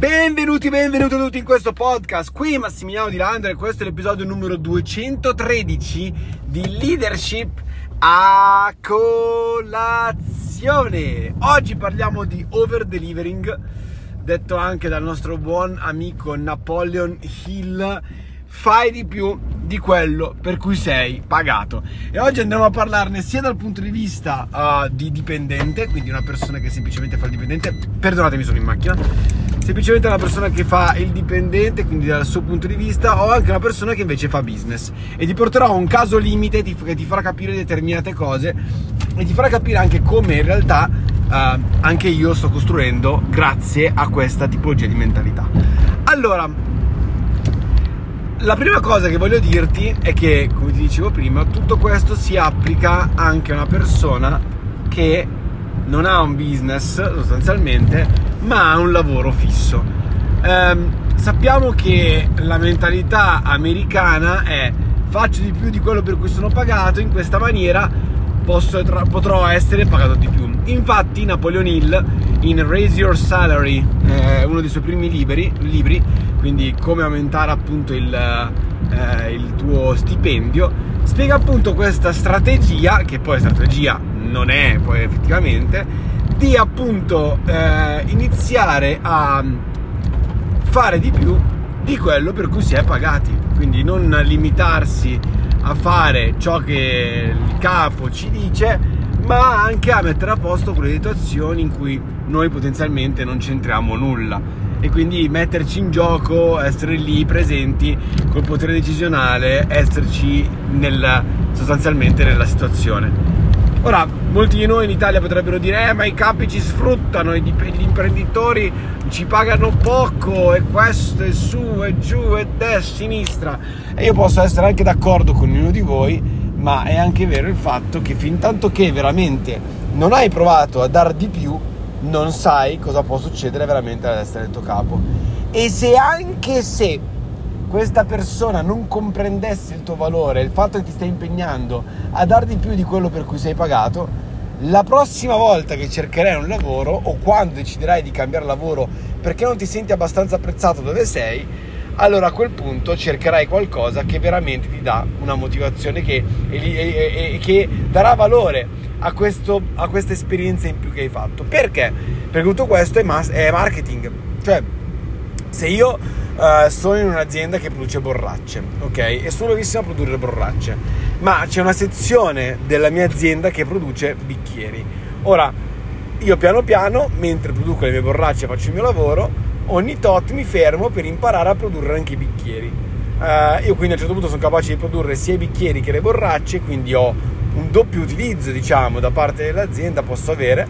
Benvenuti, benvenuti tutti in questo podcast. Qui Massimiliano Di Landre, questo è l'episodio numero 213 di Leadership a colazione. Oggi parliamo di over delivering, detto anche dal nostro buon amico Napoleon Hill. Fai di più di quello per cui sei pagato. E oggi andremo a parlarne sia dal punto di vista uh, di dipendente, quindi una persona che semplicemente fa il dipendente. Perdonatemi, sono in macchina semplicemente una persona che fa il dipendente, quindi dal suo punto di vista, o anche una persona che invece fa business. E ti porterò a un caso limite che ti farà capire determinate cose e ti farà capire anche come in realtà uh, anche io sto costruendo grazie a questa tipologia di mentalità. Allora, la prima cosa che voglio dirti è che, come ti dicevo prima, tutto questo si applica anche a una persona che non ha un business sostanzialmente, ma ha un lavoro fisso. Ehm, sappiamo che la mentalità americana è faccio di più di quello per cui sono pagato, in questa maniera posso, potrò essere pagato di più. Infatti Napoleon Hill in Raise Your Salary, eh, uno dei suoi primi libri, libri, quindi come aumentare appunto il, eh, il tuo stipendio, spiega appunto questa strategia, che poi strategia non è poi effettivamente, di appunto eh, iniziare a fare di più di quello per cui si è pagati. Quindi non limitarsi a fare ciò che il capo ci dice, ma anche a mettere a posto quelle situazioni in cui noi potenzialmente non c'entriamo nulla e quindi metterci in gioco, essere lì presenti col potere decisionale, esserci nel, sostanzialmente nella situazione. Ora, molti di noi in Italia potrebbero dire, eh, ma i capi ci sfruttano, gli imprenditori ci pagano poco, e questo è su, e giù, e destra, sinistra. E io posso essere anche d'accordo con ognuno di voi, ma è anche vero il fatto che fin tanto che veramente non hai provato a dar di più, non sai cosa può succedere veramente alla destra del tuo capo. E se anche se questa persona non comprendesse il tuo valore, il fatto che ti stai impegnando a dar di più di quello per cui sei pagato, la prossima volta che cercherai un lavoro o quando deciderai di cambiare lavoro perché non ti senti abbastanza apprezzato dove sei, allora a quel punto cercherai qualcosa che veramente ti dà una motivazione che, e, e, e, che darà valore a, questo, a questa esperienza in più che hai fatto. Perché? Perché tutto questo è, mas- è marketing. Cioè, se io uh, sono in un'azienda che produce borracce, ok? E sono bravissimo a produrre borracce, ma c'è una sezione della mia azienda che produce bicchieri. Ora, io piano piano, mentre produco le mie borracce e faccio il mio lavoro, ogni tot mi fermo per imparare a produrre anche i bicchieri. Uh, io quindi a un certo punto sono capace di produrre sia i bicchieri che le borracce, quindi ho un doppio utilizzo, diciamo, da parte dell'azienda, posso avere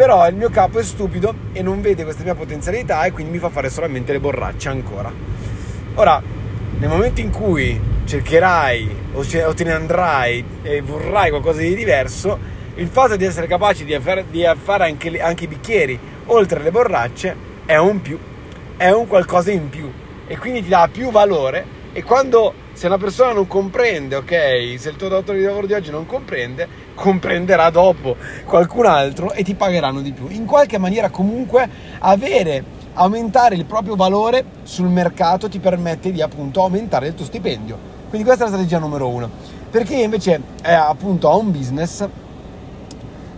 però il mio capo è stupido e non vede questa mia potenzialità e quindi mi fa fare solamente le borracce ancora. Ora, nel momento in cui cercherai o, te ne andrai e vorrai qualcosa di diverso, il fatto di essere capace di fare, di fare anche, anche i bicchieri oltre le borracce è un più, è un qualcosa in più e quindi ti dà più valore e quando se una persona non comprende, ok, se il tuo datore di lavoro di oggi non comprende, comprenderà dopo qualcun altro e ti pagheranno di più. In qualche maniera comunque avere, aumentare il proprio valore sul mercato ti permette di appunto aumentare il tuo stipendio. Quindi questa è la strategia numero uno. Per chi invece è appunto ha un business,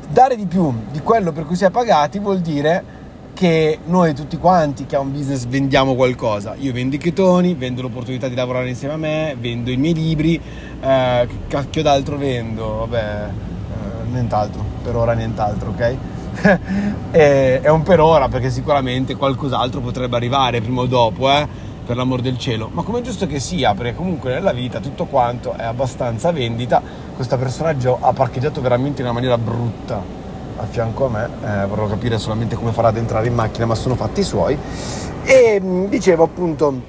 dare di più di quello per cui si è pagati vuol dire che noi tutti quanti che ha un business vendiamo qualcosa. Io vendo i chetoni, vendo l'opportunità di lavorare insieme a me, vendo i miei libri, eh, cacchio d'altro vendo? Vabbè, eh, nient'altro, per ora nient'altro, ok? è, un per ora perché sicuramente qualcos'altro potrebbe arrivare prima o dopo, eh? per l'amor del cielo, ma come giusto che sia, perché comunque nella vita tutto quanto è abbastanza vendita, questo personaggio ha parcheggiato veramente in una maniera brutta a fianco a me, eh, vorrò capire solamente come farà ad entrare in macchina, ma sono fatti suoi. E mm, dicevo appunto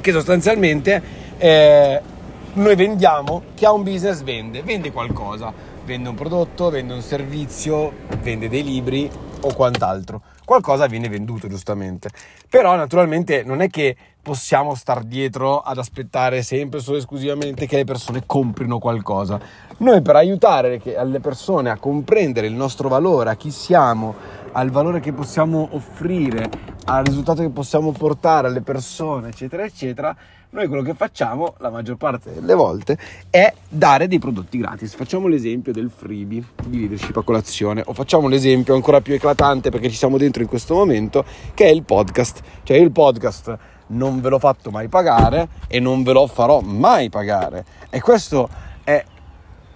che sostanzialmente eh, noi vendiamo, chi ha un business vende, vende qualcosa, vende un prodotto, vende un servizio, vende dei libri o quant'altro. Qualcosa viene venduto giustamente. Però naturalmente non è che possiamo star dietro ad aspettare sempre solo esclusivamente che le persone comprino qualcosa. Noi per aiutare le persone a comprendere il nostro valore, a chi siamo, al valore che possiamo offrire, al risultato che possiamo portare alle persone, eccetera, eccetera, noi quello che facciamo la maggior parte delle volte è dare dei prodotti gratis. Facciamo l'esempio del freebie di leadership a colazione o facciamo l'esempio ancora più eclatante perché ci siamo dentro in questo momento che è il podcast. Cioè il podcast non ve l'ho fatto mai pagare e non ve lo farò mai pagare. E questo è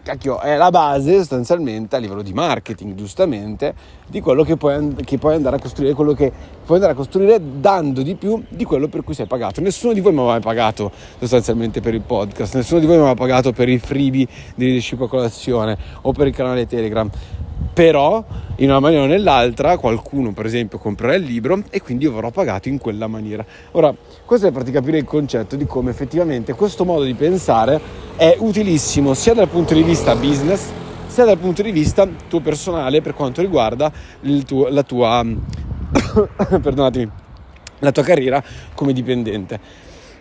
cacchio, è la base sostanzialmente a livello di marketing, giustamente, di quello che puoi, che puoi, andare a costruire, quello che puoi andare a costruire dando di più di quello per cui sei pagato. Nessuno di voi mi mai pagato sostanzialmente per il podcast, nessuno di voi mi mai pagato per i freebie di leadership a colazione o per il canale Telegram però in una maniera o nell'altra qualcuno per esempio comprerà il libro e quindi io verrò pagato in quella maniera. Ora questo è per farti capire il concetto di come effettivamente questo modo di pensare è utilissimo sia dal punto di vista business sia dal punto di vista tuo personale per quanto riguarda tuo, la tua perdonatemi la tua carriera come dipendente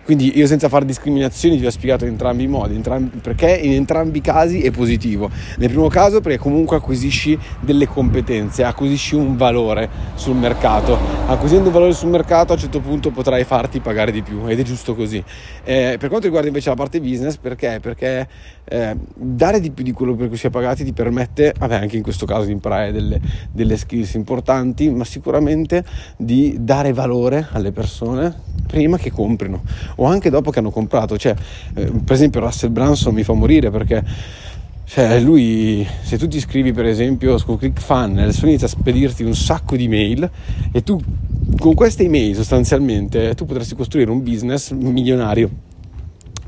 quindi io senza fare discriminazioni ti ho spiegato in entrambi i modi, entrambi, perché in entrambi i casi è positivo. Nel primo caso perché comunque acquisisci delle competenze, acquisisci un valore sul mercato. Acquisendo un valore sul mercato a un certo punto potrai farti pagare di più ed è giusto così. Eh, per quanto riguarda invece la parte business, perché? Perché eh, dare di più di quello per cui si è pagati ti permette, vabbè, anche in questo caso di imparare delle, delle skills importanti, ma sicuramente di dare valore alle persone prima che comprino o anche dopo che hanno comprato. Cioè, eh, per esempio, Russell Branson mi fa morire perché cioè, lui, se tu ti iscrivi per esempio su ClickFunnels, inizia a spedirti un sacco di mail e tu con queste email sostanzialmente tu potresti costruire un business milionario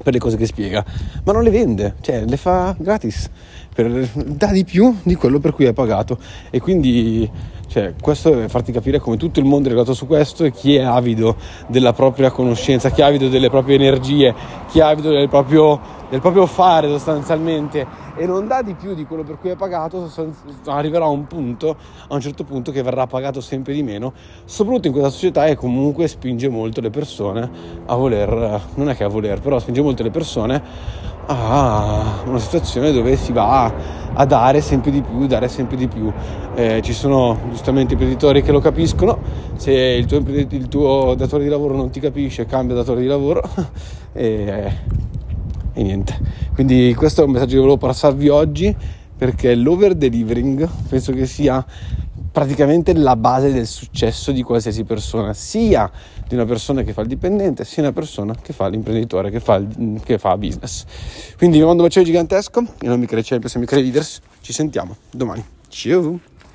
per le cose che spiega, ma non le vende, cioè le fa gratis, per, dà di più di quello per cui hai pagato e quindi cioè, questo deve farti capire come tutto il mondo è legato su questo e chi è avido della propria conoscenza, chi è avido delle proprie energie, chi è avido del proprio, del proprio fare sostanzialmente e non dà di più di quello per cui è pagato, arriverà a un punto, a un certo punto che verrà pagato sempre di meno, soprattutto in questa società che comunque spinge molto le persone a voler, non è che a voler, però spinge molto le persone a una situazione dove si va a dare sempre di più, dare sempre di più. Eh, ci sono giustamente imprenditori che lo capiscono, se il tuo, il tuo, datore di lavoro non ti capisce, cambia datore di lavoro e, e niente. Quindi questo è un messaggio che volevo passarvi oggi perché l'over delivering penso che sia praticamente la base del successo di qualsiasi persona, sia di una persona che fa il dipendente, sia una persona che fa l'imprenditore, che fa, il, che fa business. Quindi vi mando un bacio gigantesco, io non mi crei sempre, se mi crei leaders, ci sentiamo domani. Ciao!